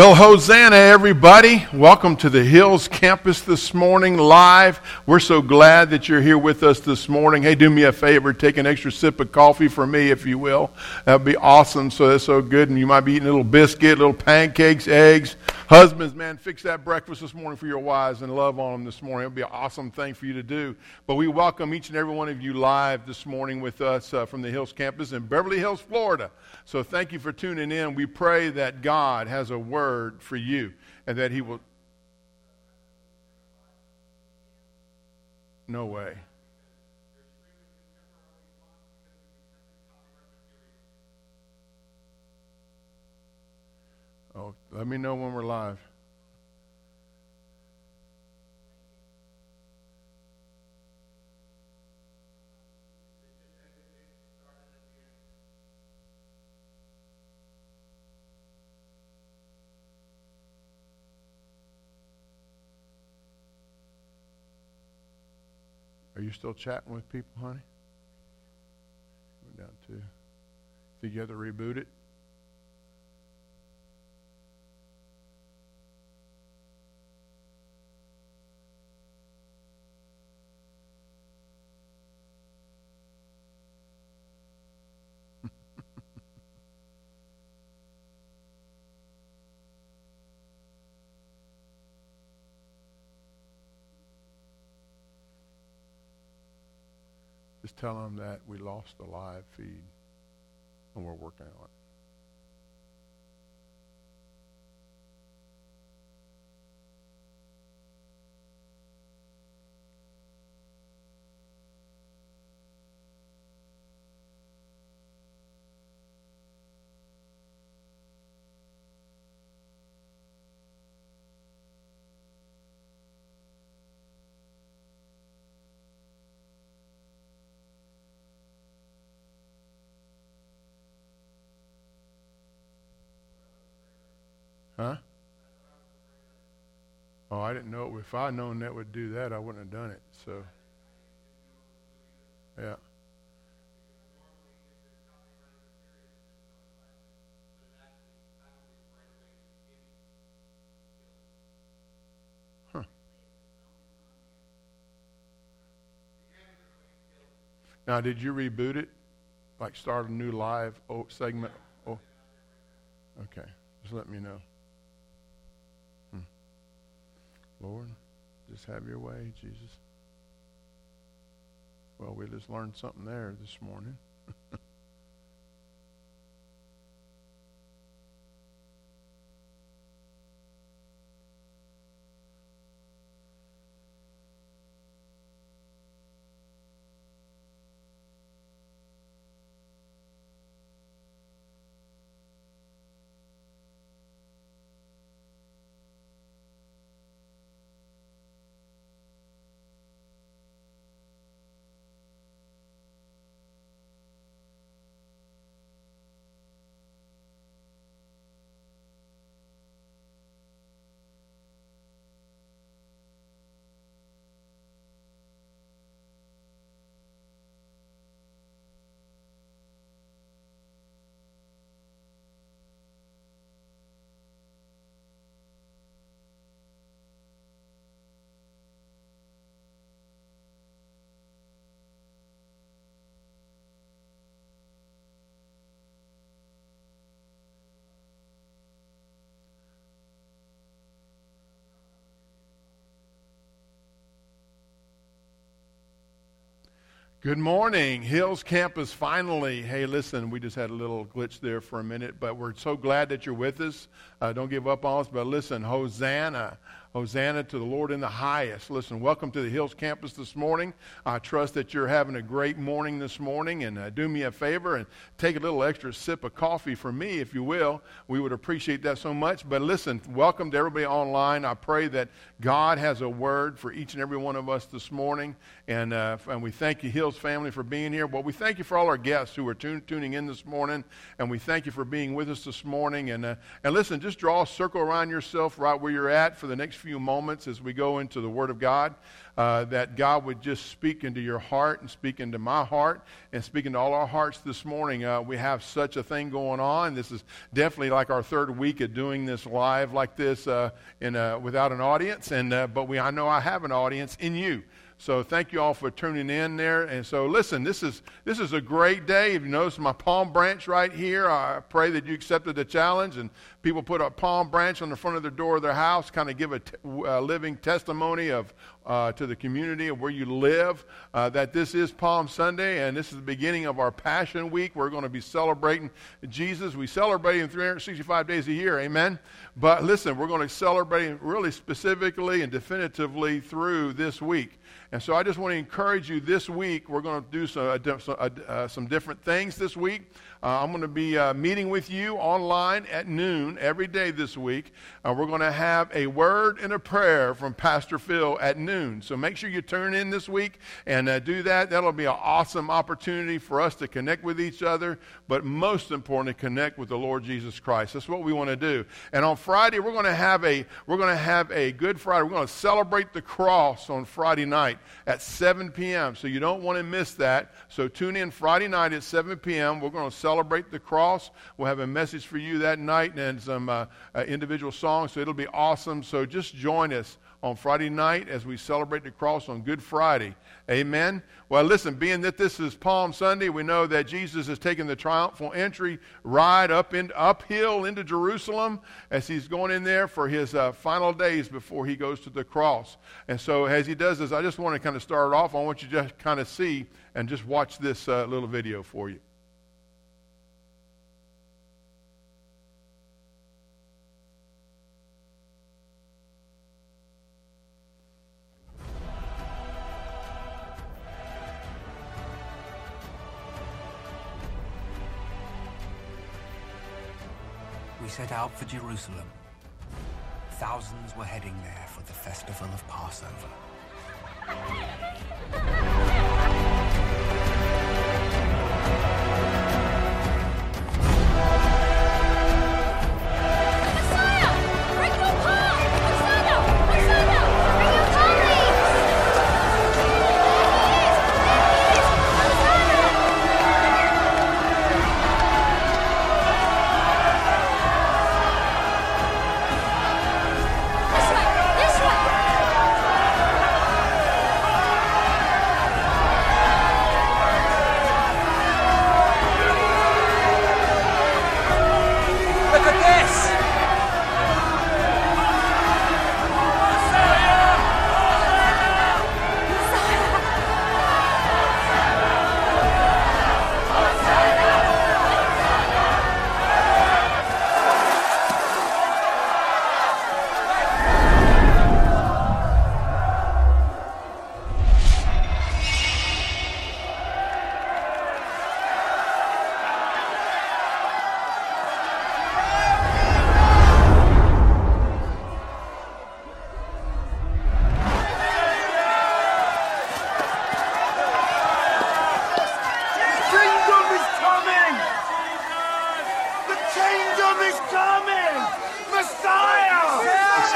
Well, Hosanna, everybody. Welcome to the Hills campus this morning live. We're so glad that you're here with us this morning. Hey, do me a favor. Take an extra sip of coffee for me, if you will. That'd be awesome. So that's so good. And you might be eating a little biscuit, little pancakes, eggs. Husbands, man, fix that breakfast this morning for your wives and love on them this morning. It would be an awesome thing for you to do. But we welcome each and every one of you live this morning with us uh, from the Hills campus in Beverly Hills, Florida. So thank you for tuning in. We pray that God has a word for you and that He will. No way. Oh, let me know when we're live. Are you still chatting with people, honey? Went down too. Think you have to reboot it? Tell them that we lost the live feed and we're working on it. Huh? Oh, I didn't know. If I'd known that would do that, I wouldn't have done it. So, yeah. Huh. Now, did you reboot it? Like start a new live segment? Oh, okay. Just let me know. Lord, just have your way, Jesus. Well, we just learned something there this morning. Good morning, Hills Campus. Finally, hey, listen, we just had a little glitch there for a minute, but we're so glad that you're with us. Uh, don't give up on us, but listen, Hosanna. Hosanna to the Lord in the highest. Listen, welcome to the Hills campus this morning. I trust that you're having a great morning this morning. And uh, do me a favor and take a little extra sip of coffee for me, if you will. We would appreciate that so much. But listen, welcome to everybody online. I pray that God has a word for each and every one of us this morning. And, uh, and we thank you, Hills family, for being here. Well, we thank you for all our guests who are tune, tuning in this morning. And we thank you for being with us this morning. And, uh, and listen, just draw a circle around yourself right where you're at for the next few moments as we go into the Word of God, uh, that God would just speak into your heart and speak into my heart and speak into all our hearts this morning. Uh, we have such a thing going on. This is definitely like our third week of doing this live like this uh, in a, without an audience, and uh, but we I know I have an audience in you. So thank you all for tuning in there. And so listen, this is this is a great day. If you notice my palm branch right here, I pray that you accepted the challenge and people put a palm branch on the front of their door of their house, kind of give a uh, living testimony of uh, to the community of where you live. Uh, that this is Palm Sunday and this is the beginning of our Passion Week. We're going to be celebrating Jesus. We celebrate him 365 days a year. Amen. But listen, we're going to celebrate really specifically and definitively through this week. And so I just want to encourage you this week. We're going to do some, uh, uh, some different things this week. Uh, I'm going to be uh, meeting with you online at noon every day this week. Uh, we're going to have a word and a prayer from Pastor Phil at noon. So make sure you turn in this week and uh, do that. That'll be an awesome opportunity for us to connect with each other, but most importantly, connect with the Lord Jesus Christ. That's what we want to do. And on Friday, we're going to have a we're going to have a Good Friday. We're going to celebrate the cross on Friday night at 7 p.m. So you don't want to miss that. So tune in Friday night at 7 p.m. We're going to celebrate the cross. We'll have a message for you that night and some uh, uh, individual songs. So it'll be awesome. So just join us on Friday night as we celebrate the cross on Good Friday. Amen. Well, listen, being that this is Palm Sunday, we know that Jesus has taken the triumphal entry ride up in, uphill into Jerusalem as he's going in there for his uh, final days before he goes to the cross. And so, as he does this, I just want to kind of start off. I want you to just kind of see and just watch this uh, little video for you. Set out for Jerusalem. Thousands were heading there for the festival of Passover.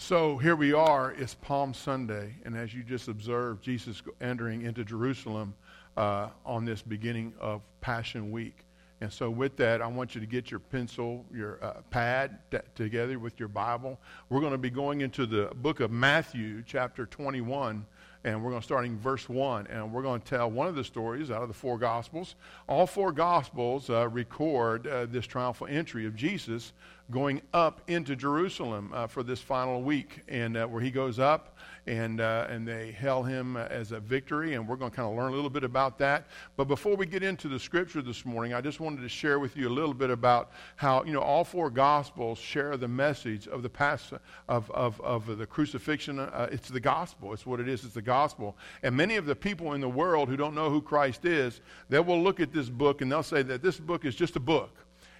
So here we are, it's Palm Sunday, and as you just observed, Jesus entering into Jerusalem uh, on this beginning of Passion Week. And so, with that, I want you to get your pencil, your uh, pad t- together with your Bible. We're going to be going into the book of Matthew, chapter 21, and we're going to start in verse 1. And we're going to tell one of the stories out of the four Gospels. All four Gospels uh, record uh, this triumphal entry of Jesus going up into Jerusalem uh, for this final week, and uh, where he goes up and, uh, and they hail him as a victory, and we're going to kind of learn a little bit about that. But before we get into the scripture this morning, I just wanted to share with you a little bit about how, you know, all four gospels share the message of the past, of, of, of the crucifixion. Uh, it's the gospel. It's what it is. It's the gospel. And many of the people in the world who don't know who Christ is, they will look at this book and they'll say that this book is just a book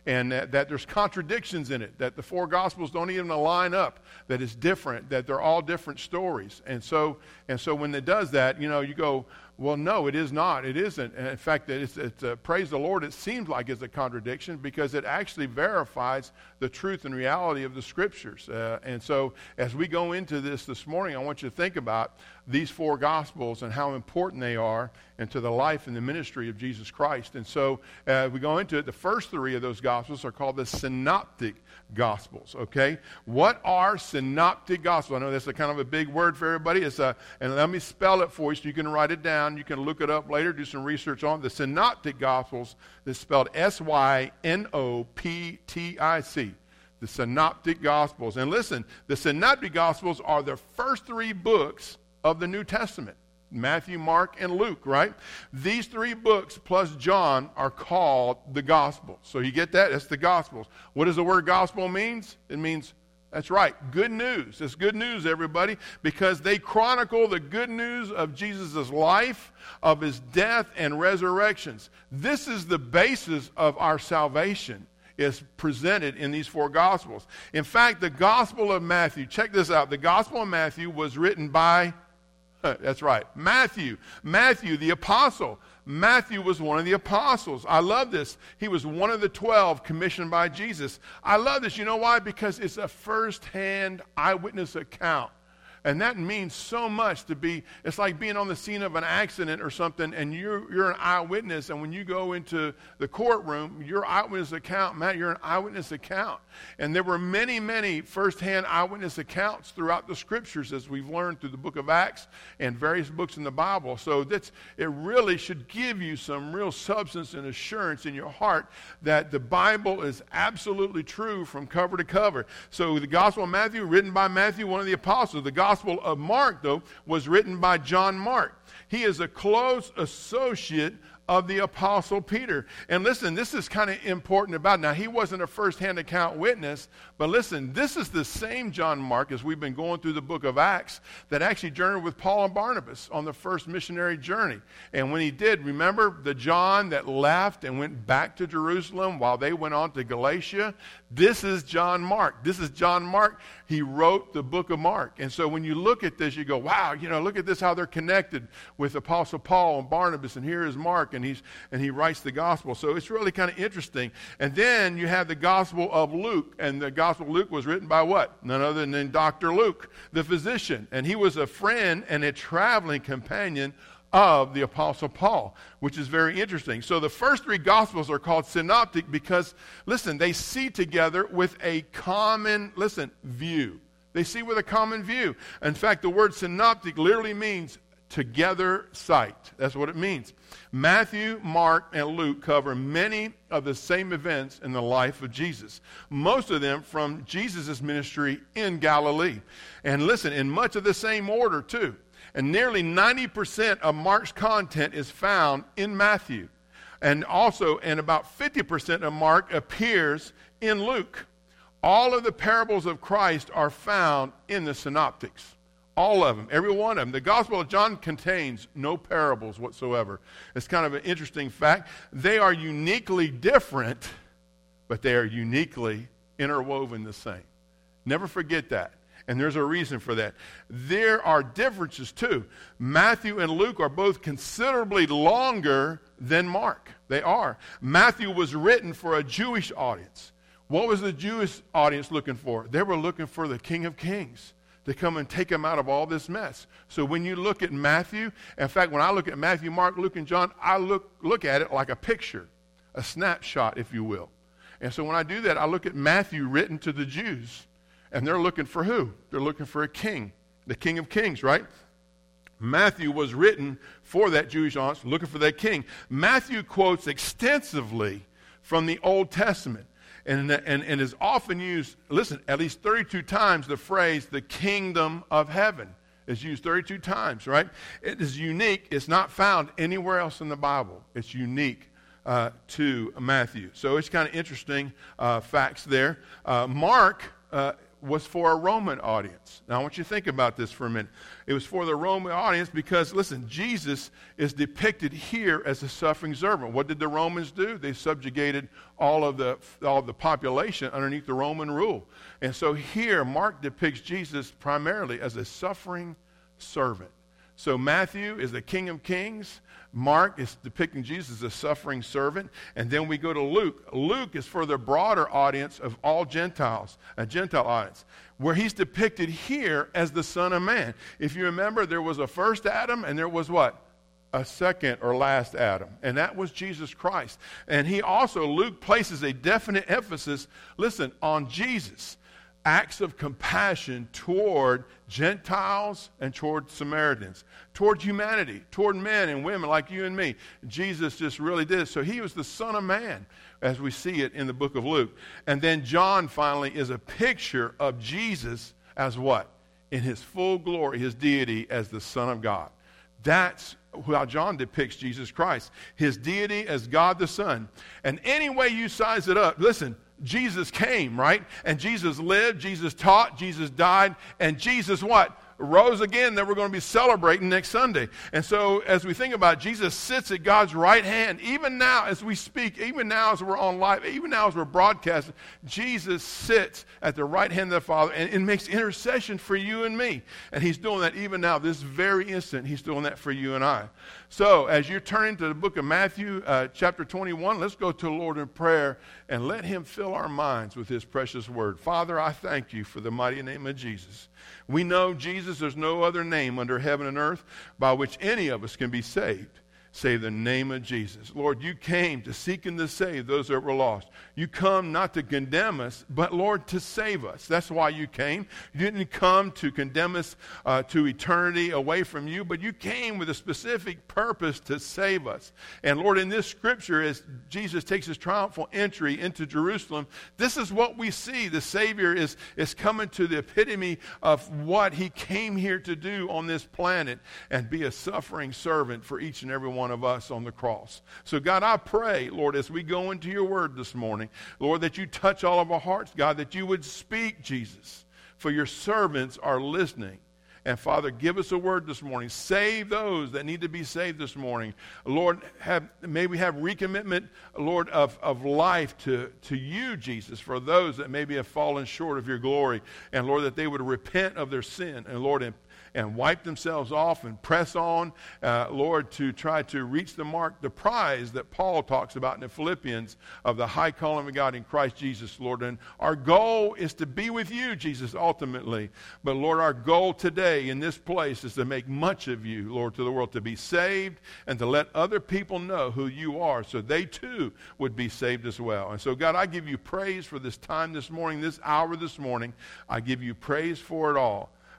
and that, that, there's contradictions in it, that the four gospels don't even line up, that it's different, that they're all different stories. And so, and so when it does that, you know, you go, well, no, it is not. It isn't. And in fact, it's, it's praise the Lord, it seems like it's a contradiction because it actually verifies the truth and reality of the scriptures. Uh, and so, as we go into this this morning, I want you to think about these four gospels and how important they are into the life and the ministry of Jesus Christ. And so, uh, we go into it. The first three of those gospels are called the synoptic gospels. Okay, what are synoptic gospels? I know that's a kind of a big word for everybody. It's a, and let me spell it for you so you can write it down. You can look it up later, do some research on the synoptic gospels. Is spelled S Y N O P T I C. The synoptic gospels. And listen, the synoptic gospels are the first three books of the New Testament. Matthew, Mark, and Luke, right? These three books plus John are called the Gospels. So you get that? It's the Gospels. What does the word gospel means? It means that's right, good news. It's good news, everybody, because they chronicle the good news of Jesus' life, of his death, and resurrections. This is the basis of our salvation is presented in these four gospels. In fact, the Gospel of Matthew, check this out. The Gospel of Matthew was written by That's right. Matthew. Matthew, the apostle. Matthew was one of the apostles. I love this. He was one of the 12 commissioned by Jesus. I love this. You know why? Because it's a first hand eyewitness account and that means so much to be, it's like being on the scene of an accident or something, and you're, you're an eyewitness. And when you go into the courtroom, your eyewitness account, Matt, you're an eyewitness account. And there were many, many firsthand eyewitness accounts throughout the scriptures, as we've learned through the book of Acts and various books in the Bible. So that's, it really should give you some real substance and assurance in your heart that the Bible is absolutely true from cover to cover. So the Gospel of Matthew, written by Matthew, one of the apostles, the Gospel of Mark, though, was written by John Mark. He is a close associate of the Apostle Peter. And listen, this is kind of important about now. He wasn't a first-hand account witness, but listen, this is the same John Mark as we've been going through the book of Acts that actually journeyed with Paul and Barnabas on the first missionary journey. And when he did, remember the John that left and went back to Jerusalem while they went on to Galatia? This is John Mark. This is John Mark. He wrote the book of Mark. And so when you look at this, you go, wow, you know, look at this, how they're connected with Apostle Paul and Barnabas, and here is Mark he's and he writes the gospel. So it's really kind of interesting. And then you have the gospel of Luke, and the gospel of Luke was written by what? None other than Dr. Luke, the physician. And he was a friend and a traveling companion of the Apostle Paul, which is very interesting. So the first three Gospels are called synoptic because, listen, they see together with a common, listen, view. They see with a common view. In fact, the word synoptic literally means together sight. That's what it means. Matthew, Mark, and Luke cover many of the same events in the life of Jesus, most of them from Jesus' ministry in Galilee. And listen, in much of the same order, too. And nearly 90% of Mark's content is found in Matthew. And also, and about 50% of Mark appears in Luke. All of the parables of Christ are found in the synoptics. All of them, every one of them. The Gospel of John contains no parables whatsoever. It's kind of an interesting fact. They are uniquely different, but they are uniquely interwoven the same. Never forget that. And there's a reason for that. There are differences too. Matthew and Luke are both considerably longer than Mark. They are. Matthew was written for a Jewish audience. What was the Jewish audience looking for? They were looking for the King of Kings to come and take them out of all this mess. So when you look at Matthew, in fact, when I look at Matthew, Mark, Luke, and John, I look, look at it like a picture, a snapshot, if you will. And so when I do that, I look at Matthew written to the Jews, and they're looking for who? They're looking for a king, the King of Kings, right? Matthew was written for that Jewish audience, looking for that king. Matthew quotes extensively from the Old Testament. And, and, and is often used, listen, at least 32 times the phrase the kingdom of heaven is used 32 times, right? It is unique. It's not found anywhere else in the Bible. It's unique uh, to Matthew. So it's kind of interesting uh, facts there. Uh, Mark uh, was for a Roman audience. Now, I want you to think about this for a minute. It was for the Roman audience because, listen, Jesus is depicted here as a suffering servant. What did the Romans do? They subjugated all of the, all of the population underneath the Roman rule. And so here, Mark depicts Jesus primarily as a suffering servant. So Matthew is the King of Kings. Mark is depicting Jesus as a suffering servant. And then we go to Luke. Luke is for the broader audience of all Gentiles, a Gentile audience, where he's depicted here as the Son of Man. If you remember, there was a first Adam and there was what? A second or last Adam. And that was Jesus Christ. And he also, Luke places a definite emphasis, listen, on Jesus acts of compassion toward Gentiles and toward Samaritans, toward humanity, toward men and women like you and me. Jesus just really did. So he was the Son of Man, as we see it in the book of Luke. And then John finally is a picture of Jesus as what? In his full glory, his deity as the Son of God. That's how John depicts Jesus Christ, his deity as God the Son. And any way you size it up, listen, Jesus came, right? And Jesus lived, Jesus taught, Jesus died, and Jesus what? Rose again that we're going to be celebrating next Sunday. And so, as we think about it, Jesus sits at God's right hand, even now as we speak, even now as we're on live, even now as we're broadcasting, Jesus sits at the right hand of the Father and, and makes intercession for you and me. And He's doing that even now, this very instant, He's doing that for you and I. So, as you're turning to the book of Matthew, uh, chapter 21, let's go to the Lord in prayer and let Him fill our minds with His precious word. Father, I thank you for the mighty name of Jesus. We know, Jesus, there's no other name under heaven and earth by which any of us can be saved save the name of Jesus. Lord, you came to seek and to save those that were lost. You come not to condemn us, but Lord, to save us. That's why you came. You didn't come to condemn us uh, to eternity away from you, but you came with a specific purpose to save us. And Lord, in this scripture, as Jesus takes his triumphal entry into Jerusalem, this is what we see. The Savior is, is coming to the epitome of what he came here to do on this planet and be a suffering servant for each and every one of us on the cross. So, God, I pray, Lord, as we go into your word this morning, Lord, that you touch all of our hearts, God, that you would speak, Jesus, for your servants are listening. And Father, give us a word this morning. Save those that need to be saved this morning. Lord, have, may we have recommitment, Lord, of, of life to, to you, Jesus, for those that maybe have fallen short of your glory. And Lord, that they would repent of their sin. And Lord, and and wipe themselves off and press on, uh, Lord, to try to reach the mark, the prize that Paul talks about in the Philippians of the high calling of God in Christ Jesus, Lord. And our goal is to be with you, Jesus, ultimately. But Lord, our goal today in this place is to make much of you, Lord, to the world, to be saved and to let other people know who you are so they too would be saved as well. And so, God, I give you praise for this time this morning, this hour this morning. I give you praise for it all.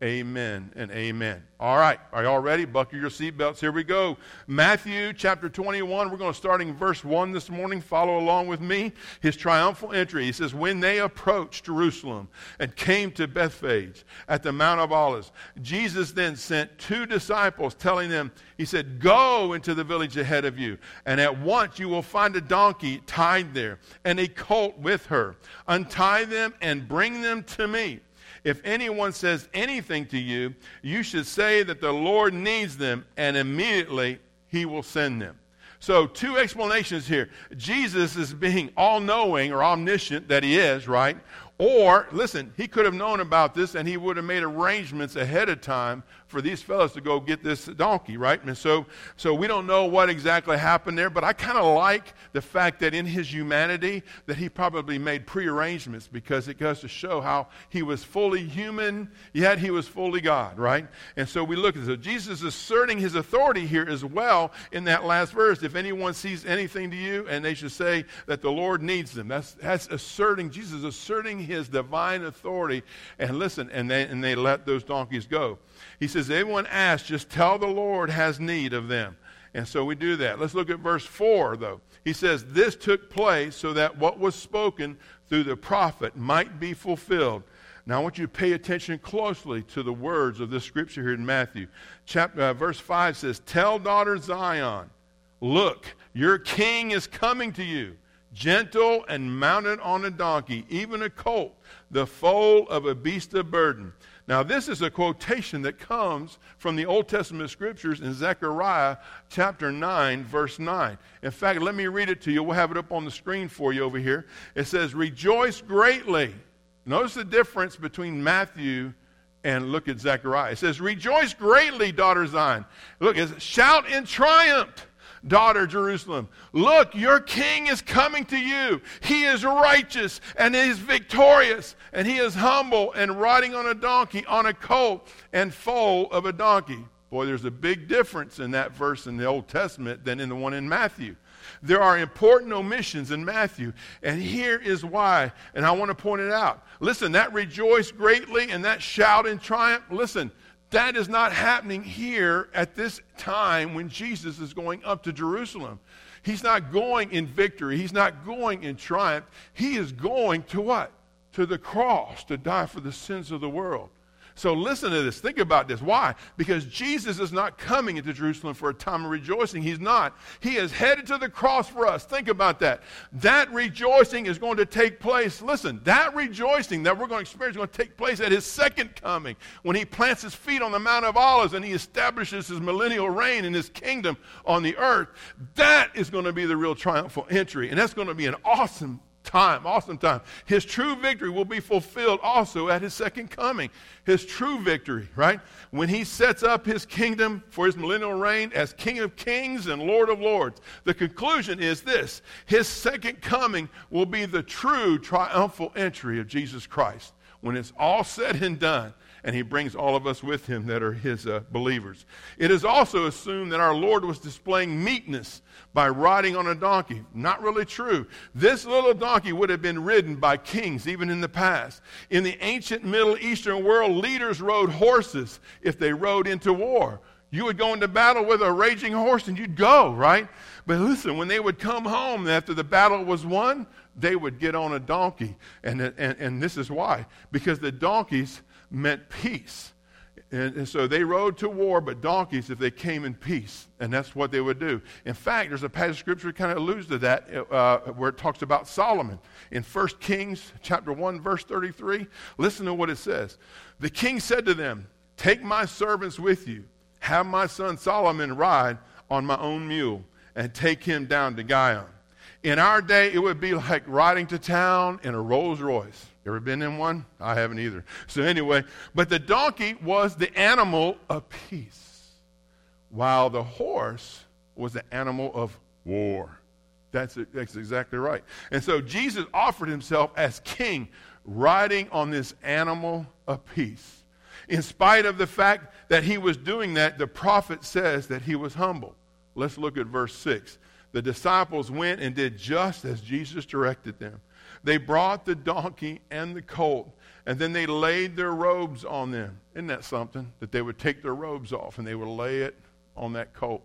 Amen and amen. All right, are you all ready? Buckle your seatbelts. Here we go. Matthew chapter 21. We're going to start in verse 1 this morning. Follow along with me. His triumphal entry. He says, When they approached Jerusalem and came to Bethphage at the Mount of Olives, Jesus then sent two disciples, telling them, He said, Go into the village ahead of you, and at once you will find a donkey tied there and a colt with her. Untie them and bring them to me. If anyone says anything to you, you should say that the Lord needs them, and immediately he will send them. So, two explanations here. Jesus is being all knowing or omniscient that he is, right? Or, listen, he could have known about this and he would have made arrangements ahead of time for these fellows to go get this donkey, right? And so, so we don't know what exactly happened there, but I kind of like the fact that in his humanity that he probably made prearrangements because it goes to show how he was fully human, yet he was fully God, right? And so we look at this. So Jesus asserting his authority here as well in that last verse. If anyone sees anything to you, and they should say that the Lord needs them. That's, that's asserting, Jesus asserting his divine authority. And listen, and they, and they let those donkeys go. He says, Everyone asks, just tell the Lord has need of them. And so we do that. Let's look at verse 4, though. He says, This took place so that what was spoken through the prophet might be fulfilled. Now, I want you to pay attention closely to the words of this scripture here in Matthew. Chapter, uh, verse 5 says, Tell daughter Zion, look, your king is coming to you, gentle and mounted on a donkey, even a colt, the foal of a beast of burden. Now, this is a quotation that comes from the Old Testament scriptures in Zechariah chapter 9, verse 9. In fact, let me read it to you. We'll have it up on the screen for you over here. It says, Rejoice greatly. Notice the difference between Matthew and look at Zechariah. It says, Rejoice greatly, daughter Zion. Look, it shout in triumph daughter Jerusalem, look, your king is coming to you. He is righteous and he is victorious, and he is humble and riding on a donkey, on a colt, and foal of a donkey. Boy, there's a big difference in that verse in the Old Testament than in the one in Matthew. There are important omissions in Matthew, and here is why, and I want to point it out. Listen, that rejoice greatly and that shout in triumph, listen, that is not happening here at this time when Jesus is going up to Jerusalem. He's not going in victory. He's not going in triumph. He is going to what? To the cross to die for the sins of the world. So listen to this. Think about this. Why? Because Jesus is not coming into Jerusalem for a time of rejoicing. He's not. He is headed to the cross for us. Think about that. That rejoicing is going to take place. Listen, that rejoicing that we're going to experience is going to take place at his second coming when he plants his feet on the Mount of Olives and he establishes his millennial reign in his kingdom on the earth. That is going to be the real triumphal entry. And that's going to be an awesome time, awesome time. His true victory will be fulfilled also at his second coming. His true victory, right? When he sets up his kingdom for his millennial reign as King of kings and Lord of lords. The conclusion is this his second coming will be the true triumphal entry of Jesus Christ. When it's all said and done, and he brings all of us with him that are his uh, believers. It is also assumed that our Lord was displaying meekness by riding on a donkey. Not really true. This little donkey would have been ridden by kings even in the past. In the ancient Middle Eastern world, leaders rode horses if they rode into war. You would go into battle with a raging horse and you'd go, right? But listen, when they would come home after the battle was won, they would get on a donkey. And, and, and this is why. Because the donkeys meant peace. And, and, so they rode to war, but donkeys if they came in peace. And that's what they would do. In fact, there's a passage of scripture that kind of alludes to that uh, where it talks about Solomon. In 1 Kings chapter 1, verse 33, listen to what it says. The king said to them, Take my servants with you, have my son Solomon ride on my own mule, and take him down to Gihon. In our day, it would be like riding to town in a Rolls Royce. Ever been in one? I haven't either. So, anyway, but the donkey was the animal of peace, while the horse was the animal of war. That's, that's exactly right. And so Jesus offered himself as king, riding on this animal of peace. In spite of the fact that he was doing that, the prophet says that he was humble. Let's look at verse 6. The disciples went and did just as Jesus directed them. They brought the donkey and the colt, and then they laid their robes on them. Isn't that something? That they would take their robes off and they would lay it on that colt.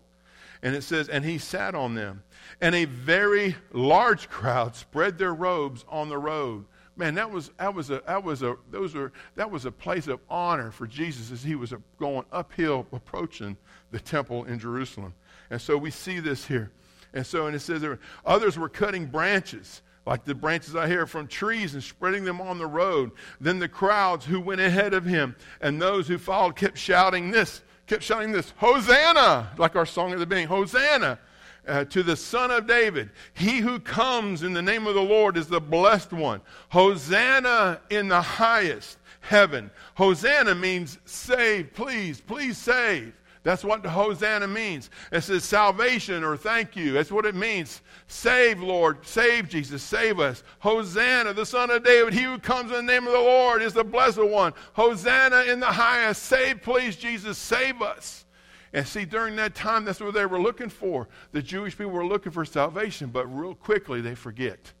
And it says, and he sat on them. And a very large crowd spread their robes on the road. Man, that was that was a that was a those are that was a place of honor for Jesus as he was going uphill approaching the temple in Jerusalem. And so we see this here. And so and it says there others were cutting branches like the branches I hear from trees and spreading them on the road. Then the crowds who went ahead of him and those who followed kept shouting this, kept shouting this, Hosanna, like our song at the beginning, Hosanna. Uh, to the Son of David. He who comes in the name of the Lord is the blessed one. Hosanna in the highest heaven. Hosanna means save, please, please save. That's what Hosanna means. It says salvation or thank you. That's what it means. Save, Lord. Save, Jesus. Save us. Hosanna, the Son of David. He who comes in the name of the Lord is the blessed one. Hosanna in the highest. Save, please, Jesus. Save us. And see, during that time, that's what they were looking for. The Jewish people were looking for salvation, but real quickly they forget.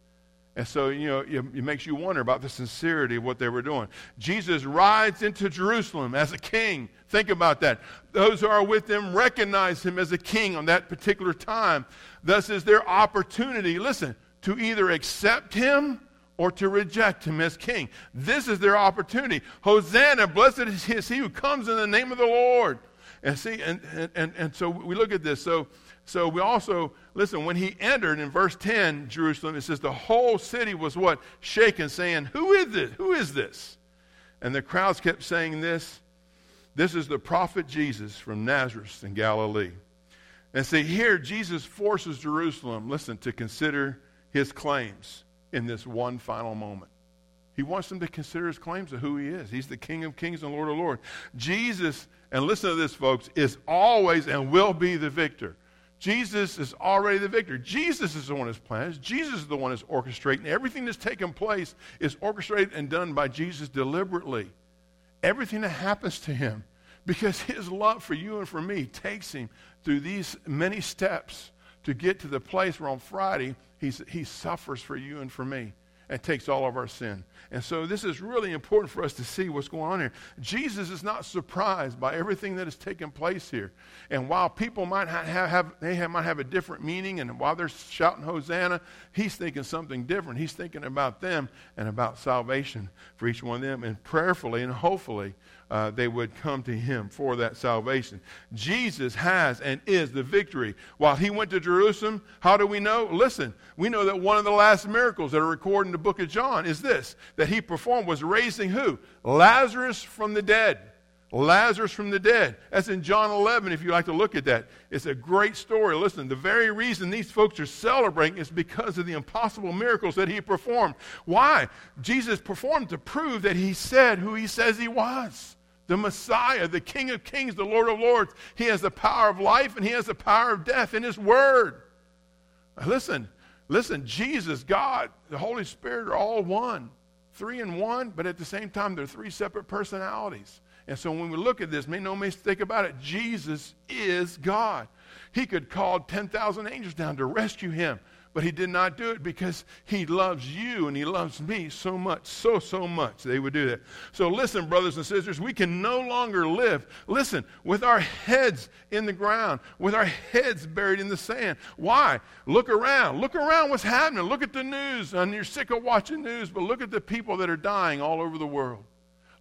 And so, you know, it, makes you wonder about the sincerity of what they were doing. Jesus rides into Jerusalem as a king. Think about that. Those who are with him recognize him as a king on that particular time. Thus is their opportunity, listen, to either accept him or to reject him as king. This is their opportunity. Hosanna, blessed is he who comes in the name of the Lord. And see, and, and, and, and so we look at this. So, so we also, listen, when he entered in verse 10, Jerusalem, it says the whole city was what? Shaken, saying, Who is this? Who is this? And the crowds kept saying this. This is the prophet Jesus from Nazareth in Galilee. And see, here Jesus forces Jerusalem, listen, to consider his claims in this one final moment. He wants them to consider his claims of who he is. He's the King of kings and Lord of lords. Jesus, and listen to this, folks, is always and will be the victor. Jesus is already the victor. Jesus is the one who's plans. Jesus is the one who's orchestrating. Everything that's taken place is orchestrated and done by Jesus deliberately. Everything that happens to him, because his love for you and for me takes him through these many steps to get to the place where on Friday he's, he suffers for you and for me and takes all of our sin. And so this is really important for us to see what's going on here. Jesus is not surprised by everything that has taken place here. And while people might have, have they have, might have a different meaning, and while they're shouting Hosanna, he's thinking something different. He's thinking about them and about salvation for each one of them. And prayerfully and hopefully, uh, they would come to him for that salvation. Jesus has and is the victory. While he went to Jerusalem, how do we know? Listen, we know that one of the last miracles that are recorded in the book of John is this that he performed was raising who? Lazarus from the dead. Lazarus from the dead. That's in John 11, if you like to look at that. It's a great story. Listen, the very reason these folks are celebrating is because of the impossible miracles that he performed. Why? Jesus performed to prove that he said who he says he was the Messiah, the King of Kings, the Lord of Lords. He has the power of life and he has the power of death in his word. Listen, listen, Jesus, God, the Holy Spirit are all one. Three in one, but at the same time, they're three separate personalities. And so when we look at this, make no mistake about it, Jesus is God. He could call 10,000 angels down to rescue him, but he did not do it because he loves you and he loves me so much, so, so much. They would do that. So listen, brothers and sisters, we can no longer live, listen, with our heads in the ground, with our heads buried in the sand. Why? Look around. Look around what's happening. Look at the news. And you're sick of watching news, but look at the people that are dying all over the world.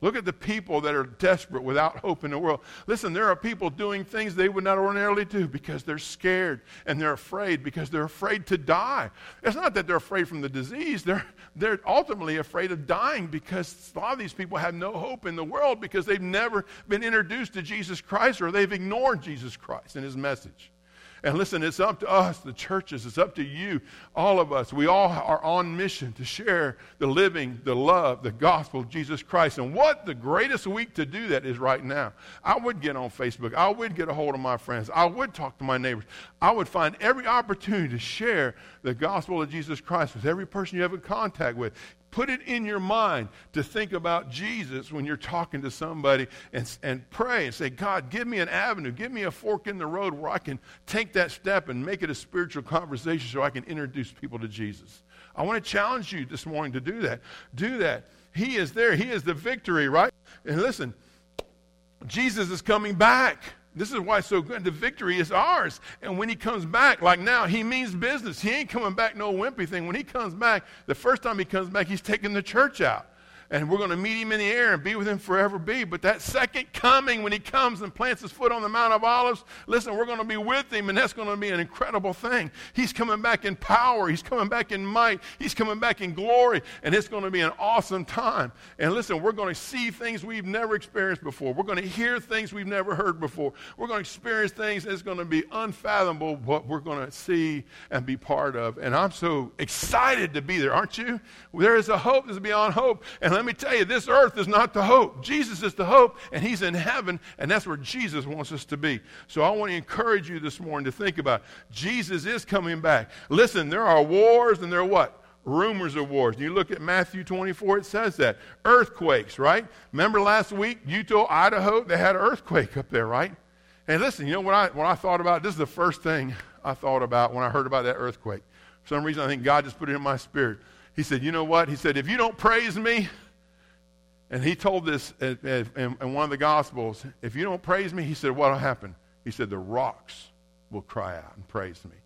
Look at the people that are desperate without hope in the world. Listen, there are people doing things they would not ordinarily do because they're scared and they're afraid because they're afraid to die. It's not that they're afraid from the disease, they're, they're ultimately afraid of dying because a lot of these people have no hope in the world because they've never been introduced to Jesus Christ or they've ignored Jesus Christ and his message. And listen, it's up to us, the churches, it's up to you, all of us. We all are on mission to share the living, the love, the gospel of Jesus Christ. And what the greatest week to do that is right now. I would get on Facebook. I would get a hold of my friends. I would talk to my neighbors. I would find every opportunity to share the gospel of Jesus Christ with every person you have in contact with. Put it in your mind to think about Jesus when you're talking to somebody and, and pray and say, God, give me an avenue, give me a fork in the road where I can take that step and make it a spiritual conversation so I can introduce people to Jesus. I want to challenge you this morning to do that. Do that. He is there, He is the victory, right? And listen, Jesus is coming back. This is why it's so good. The victory is ours. And when he comes back, like now, he means business. He ain't coming back no wimpy thing. When he comes back, the first time he comes back, he's taking the church out and we're going to meet him in the air and be with him forever be. But that second coming, when he comes and plants his foot on the Mount of Olives, listen, we're going to be with him, and that's going to be an incredible thing. He's coming back in power, he's coming back in might, he's coming back in glory, and it's going to be an awesome time. And listen, we're going to see things we've never experienced before. We're going to hear things we've never heard before. We're going to experience things that's going to be unfathomable what we're going to see and be part of. And I'm so excited to be there, aren't you? There is a hope that's beyond hope. And let let me tell you, this earth is not the hope. Jesus is the hope, and He's in heaven, and that's where Jesus wants us to be. So I want to encourage you this morning to think about it. Jesus is coming back. Listen, there are wars, and there are what? rumors of wars. You look at Matthew 24, it says that. Earthquakes, right? Remember last week, Utah, Idaho, they had an earthquake up there, right? And listen, you know what I, when I thought about this is the first thing I thought about when I heard about that earthquake. For some reason, I think God just put it in my spirit. He said, You know what? He said, If you don't praise me, and he told this in, one of the Gospels, if you don't praise me, he said, What will happen? He said, The rocks will cry out and praise me.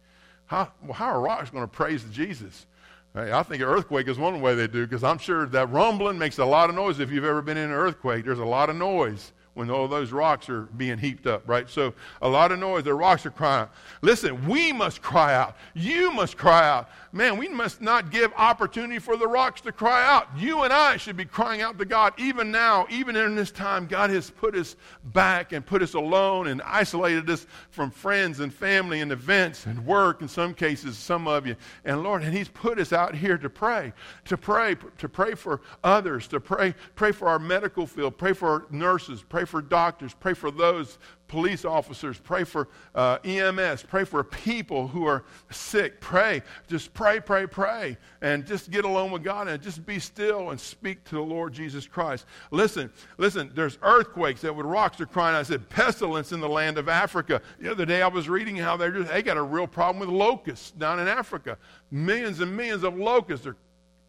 How, well, how are rocks going to praise Jesus? Hey, I think an earthquake is one way they do because I'm sure that rumbling makes a lot of noise. If you've ever been in an earthquake, there's a lot of noise when all those rocks are being heaped up, right? So a lot of noise. The rocks are crying. Listen, we must cry out. You must cry out. Man, we must not give opportunity for the rocks to cry out. You and I should be crying out to God even now, even in this time. God has put us back and put us alone and isolated us from friends and family and events and work in some cases, some of you. And Lord, and He's put us out here to pray, to pray, to pray for others, to pray, pray for our medical field, pray for nurses, pray for doctors, pray for those police officers, pray for uh, EMS, pray for people who are sick. Pray. Just pray, pray, pray. And just get alone with God and just be still and speak to the Lord Jesus Christ. Listen, listen, there's earthquakes that with rocks are crying. I said, pestilence in the land of Africa. The other day I was reading how they're just, they got a real problem with locusts down in Africa. Millions and millions of locusts are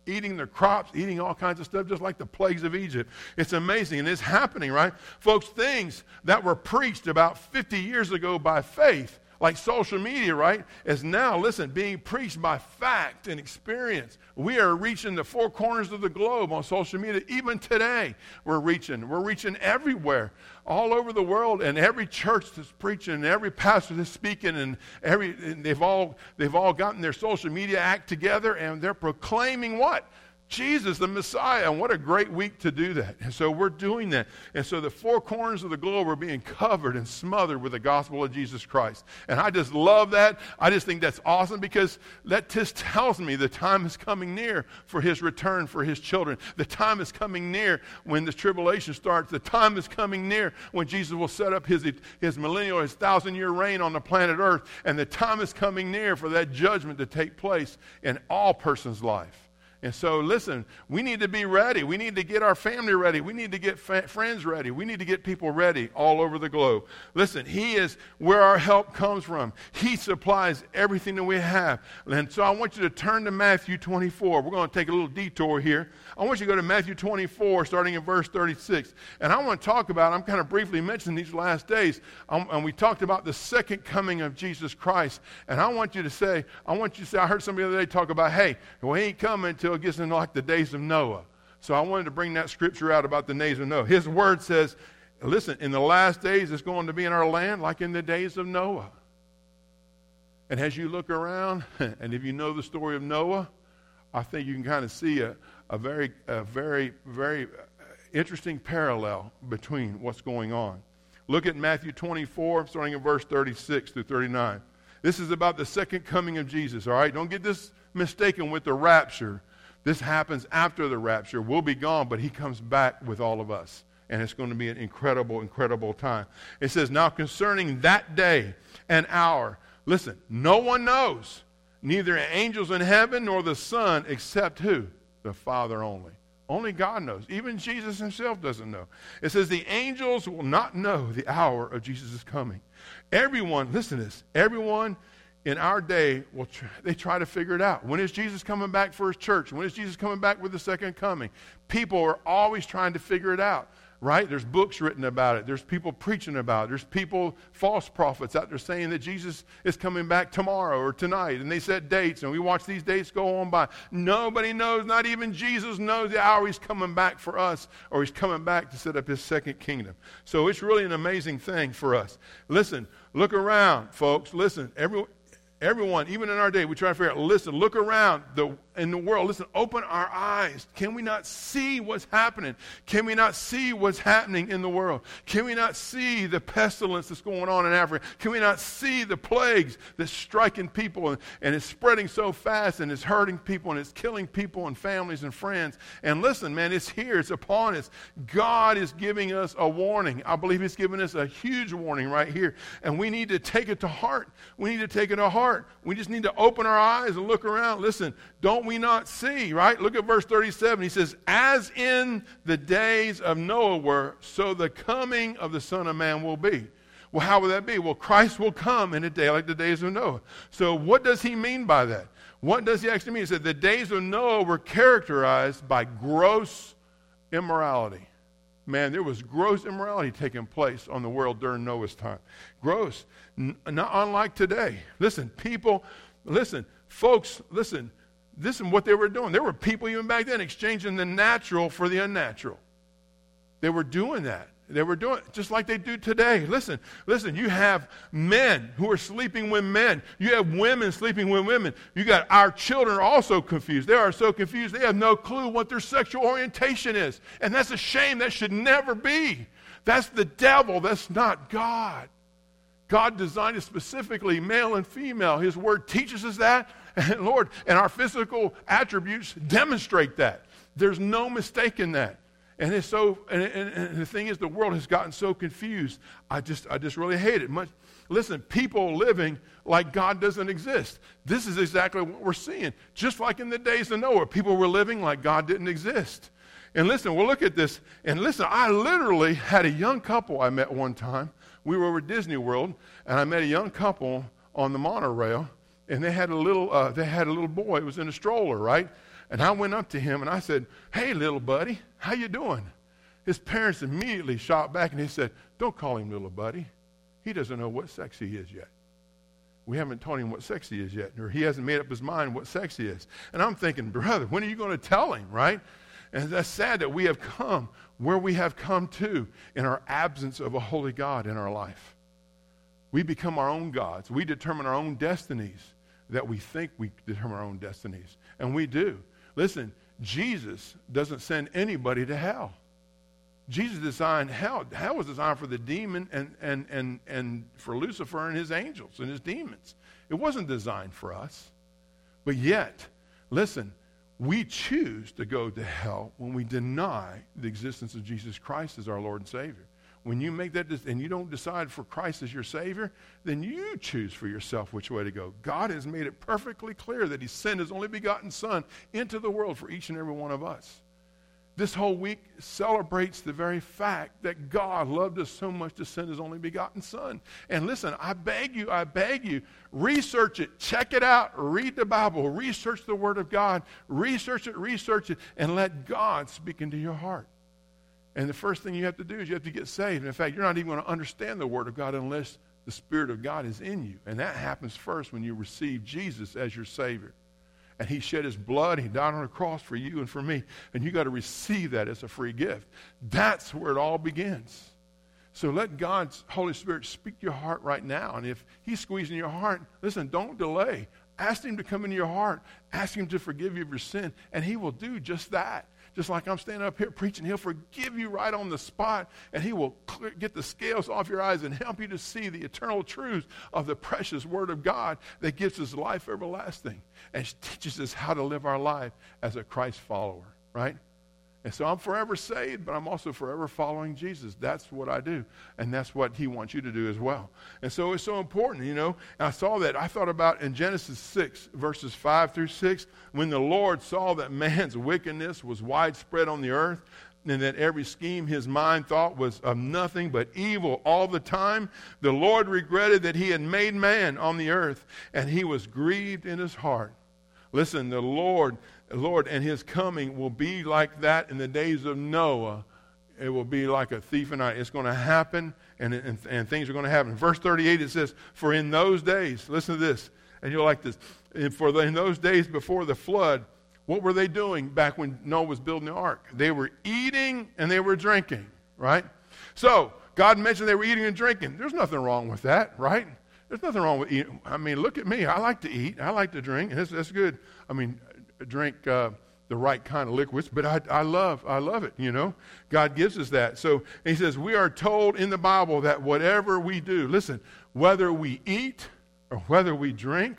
eating their crops, eating all kinds of stuff, just like the plagues of Egypt. It's amazing, and it's happening, right? Folks, things that were preached about 50 years ago by faith like social media, right, is now, listen, being preached by fact and experience. We are reaching the four corners of the globe on social media. Even today, we're reaching. We're reaching everywhere, all over the world, and every church that's preaching, and every pastor that's speaking, and every and they've all they've all gotten their social media act together, and they're proclaiming what? Jesus, the Messiah. And what a great week to do that. And so we're doing that. And so the four corners of the globe are being covered and smothered with the gospel of Jesus Christ. And I just love that. I just think that's awesome because that just tells me the time is coming near for his return for his children. The time is coming near when the tribulation starts. The time is coming near when Jesus will set up his, his millennial, his thousand year reign on the planet Earth. And the time is coming near for that judgment to take place in all persons' life. And so, listen, we need to be ready. We need to get our family ready. We need to get fa- friends ready. We need to get people ready all over the globe. Listen, He is where our help comes from. He supplies everything that we have. And so, I want you to turn to Matthew 24. We're going to take a little detour here. I want you to go to Matthew 24, starting in verse 36. And I want to talk about, I'm kind of briefly mentioning these last days, um, and we talked about the second coming of Jesus Christ. And I want you to say, I want you to say, I heard somebody the other day talk about, hey, well, He ain't coming until it gets into like the days of Noah. So I wanted to bring that scripture out about the days of Noah. His word says, listen, in the last days it's going to be in our land like in the days of Noah. And as you look around, and if you know the story of Noah, I think you can kind of see a, a very, a very, very uh, interesting parallel between what's going on. Look at Matthew 24, starting in verse 36 through 39. This is about the second coming of Jesus, all right? Don't get this mistaken with the rapture. This happens after the rapture. We'll be gone, but he comes back with all of us. And it's going to be an incredible, incredible time. It says, Now concerning that day and hour, listen, no one knows, neither angels in heaven nor the Son, except who? The Father only. Only God knows. Even Jesus himself doesn't know. It says, The angels will not know the hour of Jesus' coming. Everyone, listen to this, everyone in our day, well, they try to figure it out. When is Jesus coming back for his church? When is Jesus coming back with the second coming? People are always trying to figure it out right? There's books written about it. There's people preaching about it. There's people, false prophets out there saying that Jesus is coming back tomorrow or tonight. And they set dates, and we watch these dates go on by. Nobody knows, not even Jesus knows the hour he's coming back for us or he's coming back to set up his second kingdom. So it's really an amazing thing for us. Listen, look around, folks. Listen, every, everyone, even in our day, we try to figure out, listen, look around. The in the world. Listen, open our eyes. Can we not see what's happening? Can we not see what's happening in the world? Can we not see the pestilence that's going on in Africa? Can we not see the plagues that's striking people and, and it's spreading so fast and it's hurting people and it's killing people and families and friends? And listen, man, it's here, it's upon us. God is giving us a warning. I believe He's giving us a huge warning right here. And we need to take it to heart. We need to take it to heart. We just need to open our eyes and look around. Listen, don't we not see, right? Look at verse 37. He says, As in the days of Noah were, so the coming of the Son of Man will be. Well, how will that be? Well, Christ will come in a day like the days of Noah. So, what does he mean by that? What does he actually mean? He said the days of Noah were characterized by gross immorality. Man, there was gross immorality taking place on the world during Noah's time. Gross. N- not unlike today. Listen, people, listen, folks, listen, this is what they were doing. There were people even back then exchanging the natural for the unnatural. They were doing that. They were doing it just like they do today. Listen, listen, you have men who are sleeping with men. You have women sleeping with women. You got our children are also confused. They are so confused, they have no clue what their sexual orientation is. And that's a shame. That should never be. That's the devil. That's not God. God designed it specifically, male and female. His word teaches us that. And Lord, and our physical attributes demonstrate that. There's no mistake in that. And it's so, and, and, and, the thing is, the world has gotten so confused. I just, I just really hate it. Much, listen, people living like God doesn't exist. This is exactly what we're seeing. Just like in the days of Noah, people were living like God didn't exist. And listen, we'll look at this. And listen, I literally had a young couple I met one time. We were over at Disney World, and I met a young couple on the monorail, and they had a little, uh, they had a little boy. It was in a stroller, right? And I went up to him and I said, "Hey, little buddy, how you doing?" His parents immediately shot back and he said, "Don't call him little buddy. He doesn't know what sex he is yet. We haven't taught him what sex he is yet, or he hasn't made up his mind what sex he is." And I'm thinking, brother, when are you going to tell him, right? And that's sad that we have come where we have come to in our absence of a holy God in our life. We become our own gods. We determine our own destinies that we think we determine our own destinies. And we do. Listen, Jesus doesn't send anybody to hell. Jesus designed hell. Hell was designed for the demon and, and, and, and for Lucifer and his angels and his demons. It wasn't designed for us. But yet, listen, we choose to go to hell when we deny the existence of Jesus Christ as our Lord and Savior. When you make that and you don't decide for Christ as your Savior, then you choose for yourself which way to go. God has made it perfectly clear that He sent His only begotten Son into the world for each and every one of us. This whole week celebrates the very fact that God loved us so much to send His only begotten Son. And listen, I beg you, I beg you, research it, check it out, read the Bible, research the Word of God, research it, research it, and let God speak into your heart. And the first thing you have to do is you have to get saved. And In fact, you're not even going to understand the Word of God unless the Spirit of God is in you. And that happens first when you receive Jesus as your Savior. And He shed His blood, He died on a cross for you and for me. And you got to receive that as a free gift. That's where it all begins. So let God's Holy Spirit speak to your heart right now. And if He's squeezing your heart, listen, don't delay. Ask Him to come into your heart. Ask Him to forgive you of your sin. And He will do just that. Just like I'm standing up here preaching, He'll forgive you right on the spot, and He will clear, get the scales off your eyes and help you to see the eternal truth of the precious Word of God that gives us life everlasting and teaches us how to live our life as a Christ follower, right? And so I'm forever saved, but I'm also forever following Jesus. That's what I do. And that's what he wants you to do as well. And so it's so important, you know. And I saw that. I thought about in Genesis 6, verses 5 through 6, when the Lord saw that man's wickedness was widespread on the earth, and that every scheme his mind thought was of nothing but evil all the time, the Lord regretted that he had made man on the earth, and he was grieved in his heart. Listen, the Lord Lord, and his coming will be like that in the days of Noah. It will be like a thief in night. It's going to happen, and, and, and things are going to happen. Verse 38, it says, For in those days, listen to this, and you'll like this. For in those days before the flood, what were they doing back when Noah was building the ark? They were eating and they were drinking, right? So, God mentioned they were eating and drinking. There's nothing wrong with that, right? There's nothing wrong with eating. I mean, look at me. I like to eat. I like to drink. That's good. I mean, drink uh, the right kind of liquids, but I, I love, I love it, you know. God gives us that. So he says, we are told in the Bible that whatever we do, listen, whether we eat or whether we drink,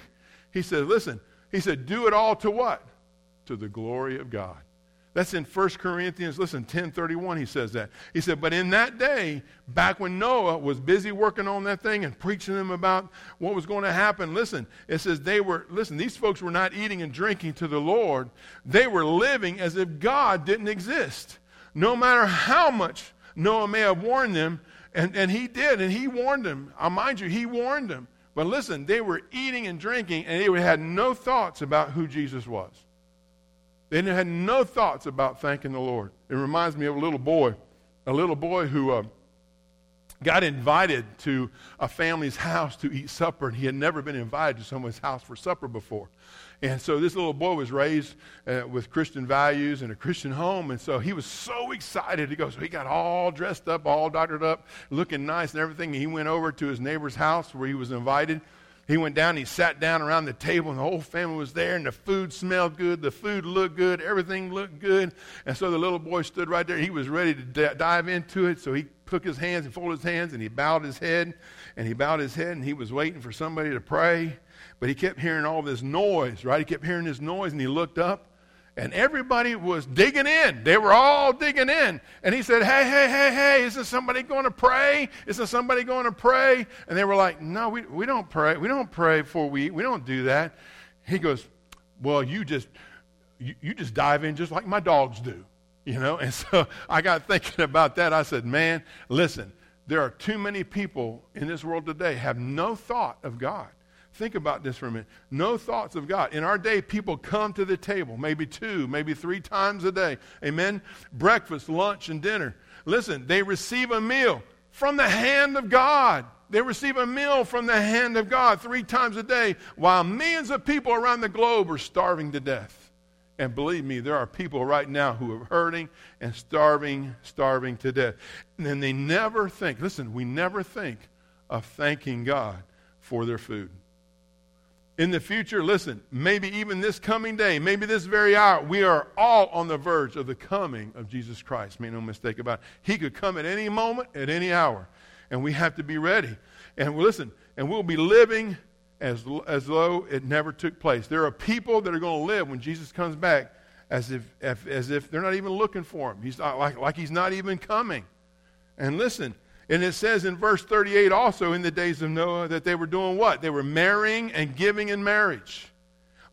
he says, listen, he said, do it all to what? To the glory of God. That's in 1 Corinthians, listen, 1031, he says that. He said, But in that day, back when Noah was busy working on that thing and preaching them about what was going to happen, listen, it says they were, listen, these folks were not eating and drinking to the Lord. They were living as if God didn't exist. No matter how much Noah may have warned them, And, and he did, and he warned them. I mind you, he warned them. But listen, they were eating and drinking, and they had no thoughts about who Jesus was. They had no thoughts about thanking the Lord. It reminds me of a little boy, a little boy who uh, got invited to a family's house to eat supper, and he had never been invited to someone's house for supper before. And so this little boy was raised uh, with Christian values in a Christian home, and so he was so excited to go. So he got all dressed up, all doctored up, looking nice and everything. And he went over to his neighbor's house where he was invited. He went down, he sat down around the table, and the whole family was there, and the food smelled good, the food looked good, everything looked good. And so the little boy stood right there. He was ready to d- dive into it, so he took his hands and folded his hands, and he bowed his head, and he bowed his head, and he was waiting for somebody to pray. But he kept hearing all this noise, right? He kept hearing this noise, and he looked up, and everybody was digging in. They were all digging in. And he said, Hey, hey, hey, hey, isn't somebody going to pray? Isn't somebody going to pray? And they were like, No, we, we don't pray. We don't pray before we eat. We don't do that. He goes, Well, you just you, you just dive in just like my dogs do. You know? And so I got thinking about that. I said, Man, listen, there are too many people in this world today have no thought of God. Think about this for a minute. No thoughts of God. In our day, people come to the table, maybe two, maybe three times a day. Amen? Breakfast, lunch, and dinner. Listen, they receive a meal from the hand of God. They receive a meal from the hand of God three times a day, while millions of people around the globe are starving to death. And believe me, there are people right now who are hurting and starving, starving to death. And they never think, listen, we never think of thanking God for their food in the future, listen, maybe even this coming day, maybe this very hour, we are all on the verge of the coming of Jesus Christ. Make no mistake about it. He could come at any moment, at any hour, and we have to be ready. And listen, and we'll be living as, as though it never took place. There are people that are going to live when Jesus comes back as if, as, if they're not even looking for him. He's not, like, like he's not even coming. And listen, and it says in verse 38 also in the days of Noah that they were doing what? They were marrying and giving in marriage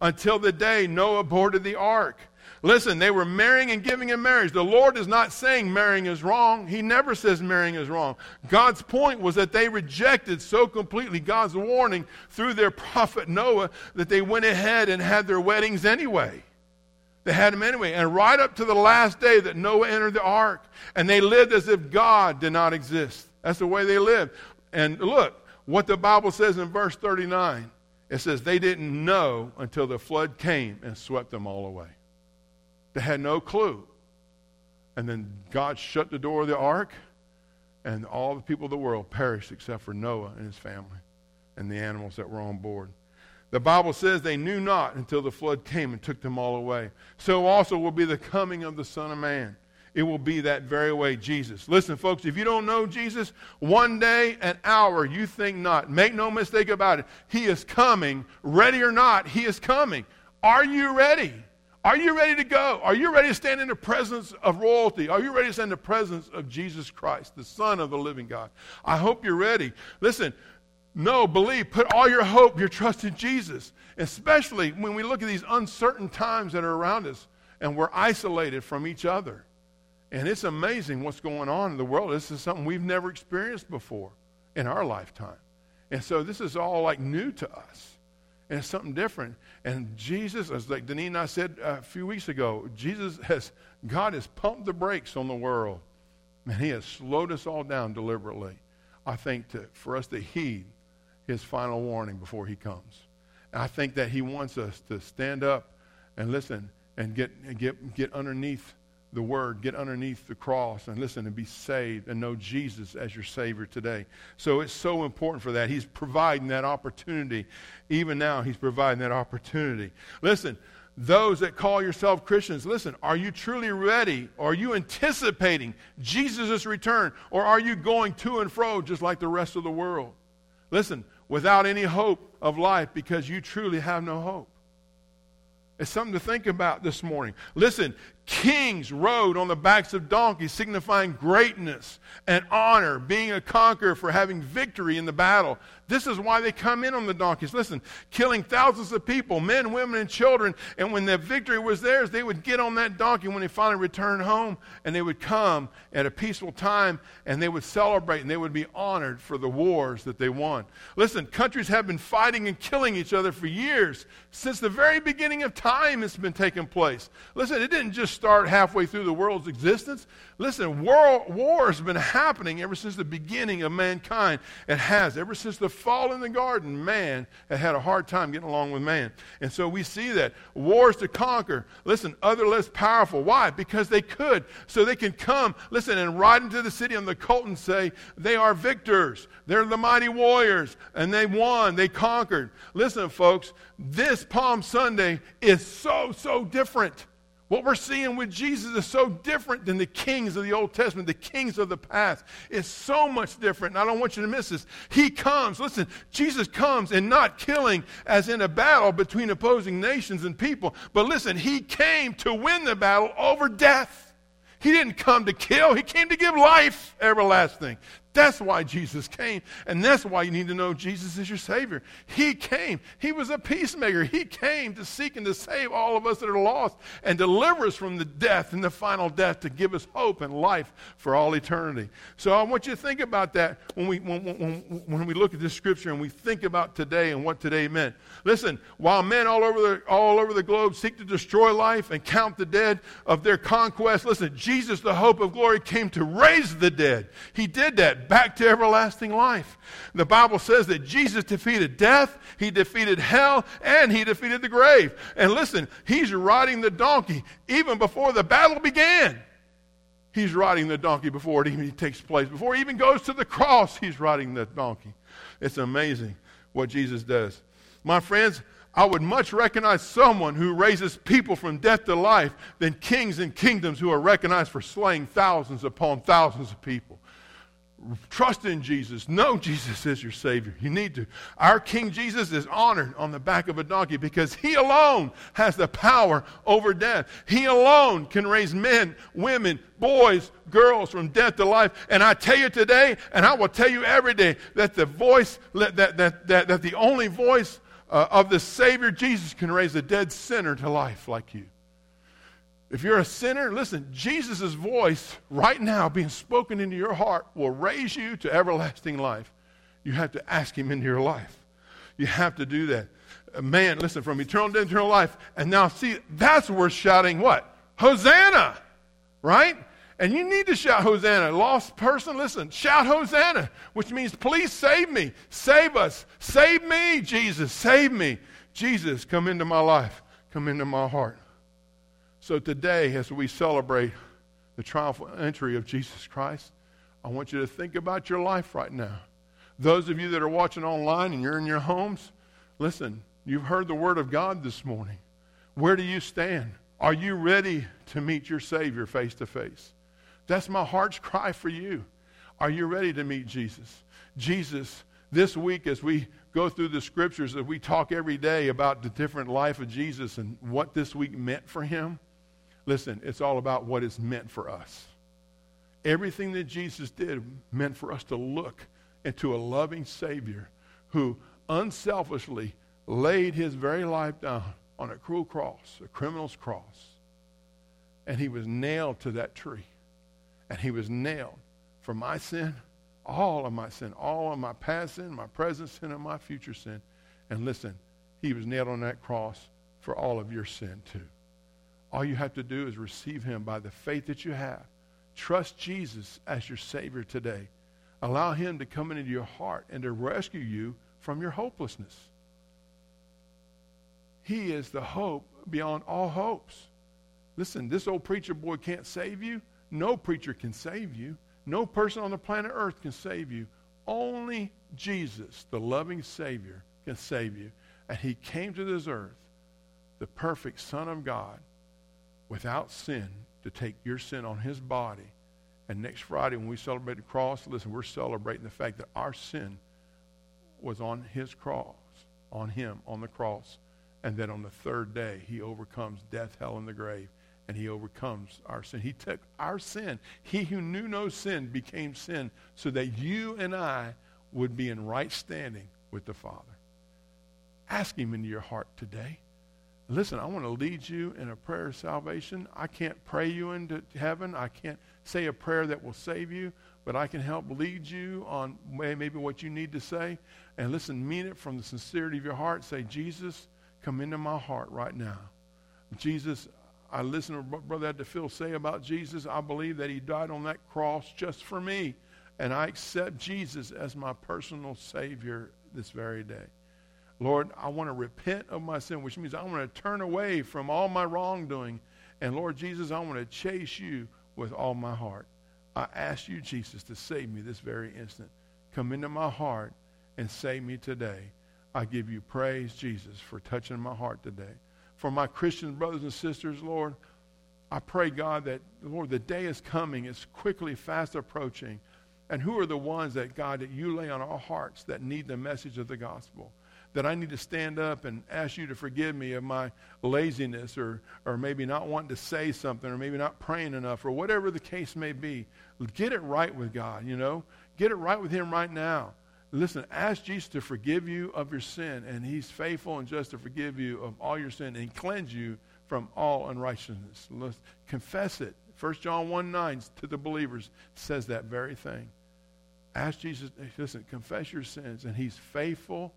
until the day Noah boarded the ark. Listen, they were marrying and giving in marriage. The Lord is not saying marrying is wrong. He never says marrying is wrong. God's point was that they rejected so completely God's warning through their prophet Noah that they went ahead and had their weddings anyway. They had them anyway. And right up to the last day that Noah entered the ark, and they lived as if God did not exist. That's the way they lived. And look, what the Bible says in verse 39 it says they didn't know until the flood came and swept them all away. They had no clue. And then God shut the door of the ark, and all the people of the world perished except for Noah and his family and the animals that were on board. The Bible says they knew not until the flood came and took them all away. So also will be the coming of the Son of Man. It will be that very way, Jesus. Listen, folks, if you don't know Jesus, one day, an hour, you think not. Make no mistake about it. He is coming. Ready or not, He is coming. Are you ready? Are you ready to go? Are you ready to stand in the presence of royalty? Are you ready to stand in the presence of Jesus Christ, the Son of the living God? I hope you're ready. Listen, no, believe. Put all your hope, your trust in Jesus. Especially when we look at these uncertain times that are around us and we're isolated from each other. And it's amazing what's going on in the world. This is something we've never experienced before in our lifetime. And so this is all like new to us. And it's something different. And Jesus, as like Deneen and I said uh, a few weeks ago, Jesus has, God has pumped the brakes on the world. And he has slowed us all down deliberately, I think, to, for us to heed his final warning before he comes. And I think that he wants us to stand up and listen and get, get, get underneath the word, get underneath the cross and listen and be saved and know Jesus as your Savior today. So it's so important for that. He's providing that opportunity. Even now, He's providing that opportunity. Listen, those that call yourself Christians, listen, are you truly ready? Are you anticipating Jesus' return? Or are you going to and fro just like the rest of the world? Listen, without any hope of life because you truly have no hope. It's something to think about this morning. Listen, kings rode on the backs of donkeys, signifying greatness and honor, being a conqueror for having victory in the battle. This is why they come in on the donkeys. Listen, killing thousands of people, men, women, and children. And when the victory was theirs, they would get on that donkey when they finally returned home, and they would come at a peaceful time, and they would celebrate, and they would be honored for the wars that they won. Listen, countries have been fighting and killing each other for years. Since the very beginning of time, it's been taking place. Listen, it didn't just start halfway through the world's existence. Listen, world, war has been happening ever since the beginning of mankind. It has. Ever since the fall in the garden, man had had a hard time getting along with man. And so we see that. Wars to conquer. Listen, other less powerful. Why? Because they could. So they can come, listen, and ride into the city on the colt and say, they are victors. They're the mighty warriors. And they won. They conquered. Listen, folks, this Palm Sunday is so, so different. What we're seeing with Jesus is so different than the kings of the Old Testament, the kings of the past. It's so much different. And I don't want you to miss this. He comes, listen, Jesus comes and not killing as in a battle between opposing nations and people. But listen, he came to win the battle over death. He didn't come to kill, he came to give life everlasting. That's why Jesus came. And that's why you need to know Jesus is your Savior. He came. He was a peacemaker. He came to seek and to save all of us that are lost and deliver us from the death and the final death to give us hope and life for all eternity. So I want you to think about that when we, when, when, when we look at this scripture and we think about today and what today meant. Listen, while men all over, the, all over the globe seek to destroy life and count the dead of their conquest, listen, Jesus, the hope of glory, came to raise the dead. He did that back to everlasting life. The Bible says that Jesus defeated death, he defeated hell, and he defeated the grave. And listen, he's riding the donkey even before the battle began. He's riding the donkey before it even takes place. Before he even goes to the cross, he's riding the donkey. It's amazing what Jesus does. My friends, I would much recognize someone who raises people from death to life than kings and kingdoms who are recognized for slaying thousands upon thousands of people. Trust in Jesus. Know Jesus is your Savior. You need to. Our King Jesus is honored on the back of a donkey because He alone has the power over death. He alone can raise men, women, boys, girls from death to life. And I tell you today, and I will tell you every day, that the voice, that, that, that, that the only voice uh, of the Savior Jesus can raise a dead sinner to life like you. If you're a sinner, listen, Jesus' voice right now being spoken into your heart will raise you to everlasting life. You have to ask Him into your life. You have to do that. Man, listen, from eternal to eternal life. And now, see, that's worth shouting what? Hosanna, right? And you need to shout Hosanna. Lost person, listen, shout Hosanna, which means please save me. Save us. Save me, Jesus. Save me. Jesus, come into my life. Come into my heart. So today, as we celebrate the triumphal entry of Jesus Christ, I want you to think about your life right now. Those of you that are watching online and you're in your homes, listen, you've heard the word of God this morning. Where do you stand? Are you ready to meet your Savior face to face? That's my heart's cry for you. Are you ready to meet Jesus? Jesus, this week as we go through the scriptures, as we talk every day about the different life of Jesus and what this week meant for him, Listen, it's all about what is meant for us. Everything that Jesus did meant for us to look into a loving Savior who unselfishly laid his very life down on a cruel cross, a criminal's cross. And he was nailed to that tree. And he was nailed for my sin, all of my sin, all of my past sin, my present sin, and my future sin. And listen, he was nailed on that cross for all of your sin too. All you have to do is receive him by the faith that you have. Trust Jesus as your Savior today. Allow him to come into your heart and to rescue you from your hopelessness. He is the hope beyond all hopes. Listen, this old preacher boy can't save you. No preacher can save you. No person on the planet Earth can save you. Only Jesus, the loving Savior, can save you. And he came to this earth, the perfect Son of God, without sin to take your sin on his body. And next Friday, when we celebrate the cross, listen, we're celebrating the fact that our sin was on his cross, on him, on the cross. And that on the third day, he overcomes death, hell, and the grave. and he overcomes our sin. He took our sin. He who knew no sin became sin so that you and I would be in right standing with the Father. Ask him into your heart today. Listen, I want to lead you in a prayer of salvation. I can't pray you into heaven. I can't say a prayer that will save you, but I can help lead you on maybe what you need to say. And listen, mean it from the sincerity of your heart. Say, Jesus, come into my heart right now. Jesus, I listen to what Brother Phil say about Jesus. I believe that he died on that cross just for me. And I accept Jesus as my personal Savior this very day. Lord, I want to repent of my sin, which means I want to turn away from all my wrongdoing. And Lord Jesus, I want to chase you with all my heart. I ask you, Jesus, to save me this very instant. Come into my heart and save me today. I give you praise, Jesus, for touching my heart today for my Christian brothers and sisters, Lord. I pray, God, that, Lord, the day is coming. It's quickly, fast approaching. And who are the ones that, God, that you lay on our hearts that need the message of the gospel? That I need to stand up and ask you to forgive me of my laziness or, or maybe not wanting to say something or maybe not praying enough or whatever the case may be. Get it right with God, you know? Get it right with Him right now. Listen, ask Jesus to forgive you of your sin, and he's faithful and just to forgive you of all your sin and cleanse you from all unrighteousness. Let's confess it. 1 John 1 9 to the believers says that very thing. Ask Jesus, listen, confess your sins, and he's faithful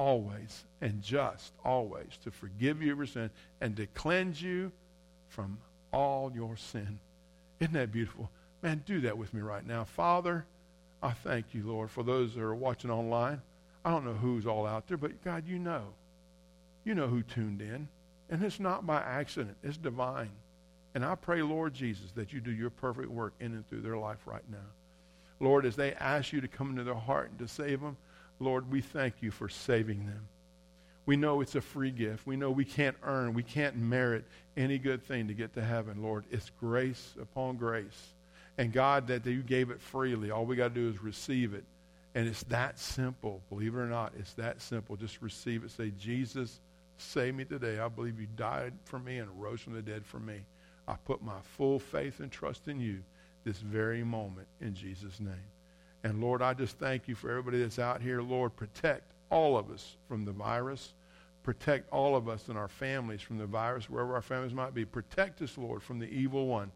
always and just always to forgive you of your sin and to cleanse you from all your sin. Isn't that beautiful? Man, do that with me right now. Father, I thank you, Lord, for those that are watching online. I don't know who's all out there, but God, you know. You know who tuned in. And it's not by accident, it's divine. And I pray, Lord Jesus, that you do your perfect work in and through their life right now. Lord, as they ask you to come into their heart and to save them, Lord, we thank you for saving them. We know it's a free gift. We know we can't earn, we can't merit any good thing to get to heaven, Lord. It's grace upon grace. And God, that you gave it freely. All we got to do is receive it. And it's that simple. Believe it or not, it's that simple. Just receive it. Say, Jesus, save me today. I believe you died for me and rose from the dead for me. I put my full faith and trust in you this very moment in Jesus' name. And Lord, I just thank you for everybody that's out here. Lord, protect all of us from the virus. Protect all of us and our families from the virus, wherever our families might be. Protect us, Lord, from the evil one.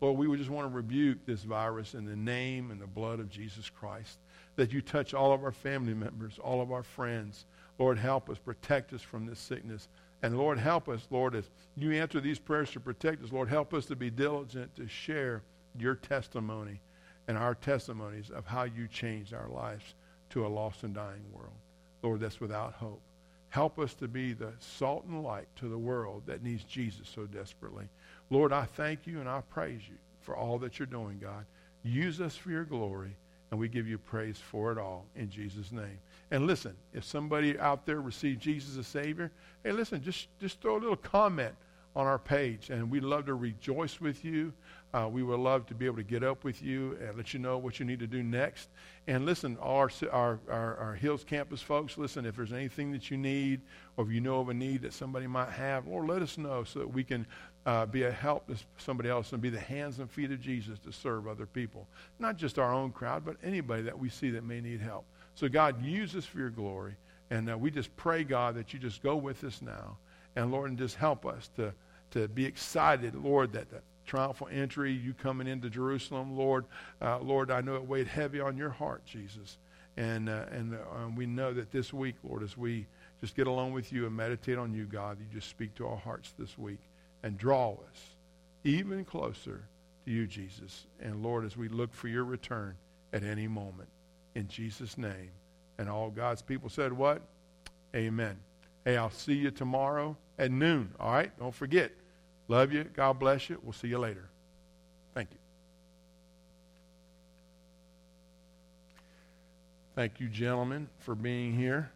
Lord, we would just want to rebuke this virus in the name and the blood of Jesus Christ. That you touch all of our family members, all of our friends. Lord, help us, protect us from this sickness. And Lord, help us, Lord, as you answer these prayers to protect us, Lord, help us to be diligent to share your testimony and our testimonies of how you changed our lives to a lost and dying world. Lord, that's without hope. Help us to be the salt and light to the world that needs Jesus so desperately. Lord, I thank you and I praise you for all that you're doing, God. Use us for your glory, and we give you praise for it all in Jesus' name. And listen, if somebody out there received Jesus as Savior, hey, listen, just, just throw a little comment on our page, and we'd love to rejoice with you. Uh, we would love to be able to get up with you and let you know what you need to do next. And listen, our, our, our, our, Hills campus folks, listen, if there's anything that you need or if you know of a need that somebody might have, Lord, let us know so that we can uh, be a help to somebody else and be the hands and feet of Jesus to serve other people. Not just our own crowd, but anybody that we see that may need help. So, God, use us for your glory. And uh, we just pray, God, that you just go with us now. And, Lord, and just help us to, to be excited, Lord, that triumphal entry, you coming into Jerusalem, Lord, uh, Lord, I know it weighed heavy on your heart, Jesus. And, uh, and uh, we know that this week, Lord, as we just get along with you and meditate on you, God, you just speak to our hearts this week and draw us even closer to you, Jesus. And Lord, as we look for your return at any moment, in Jesus' name. And all God's people said, What? Amen. Hey, I'll see you tomorrow at noon. All right? Don't forget. Love you. God bless you. We'll see you later. Thank you. Thank you, gentlemen, for being here.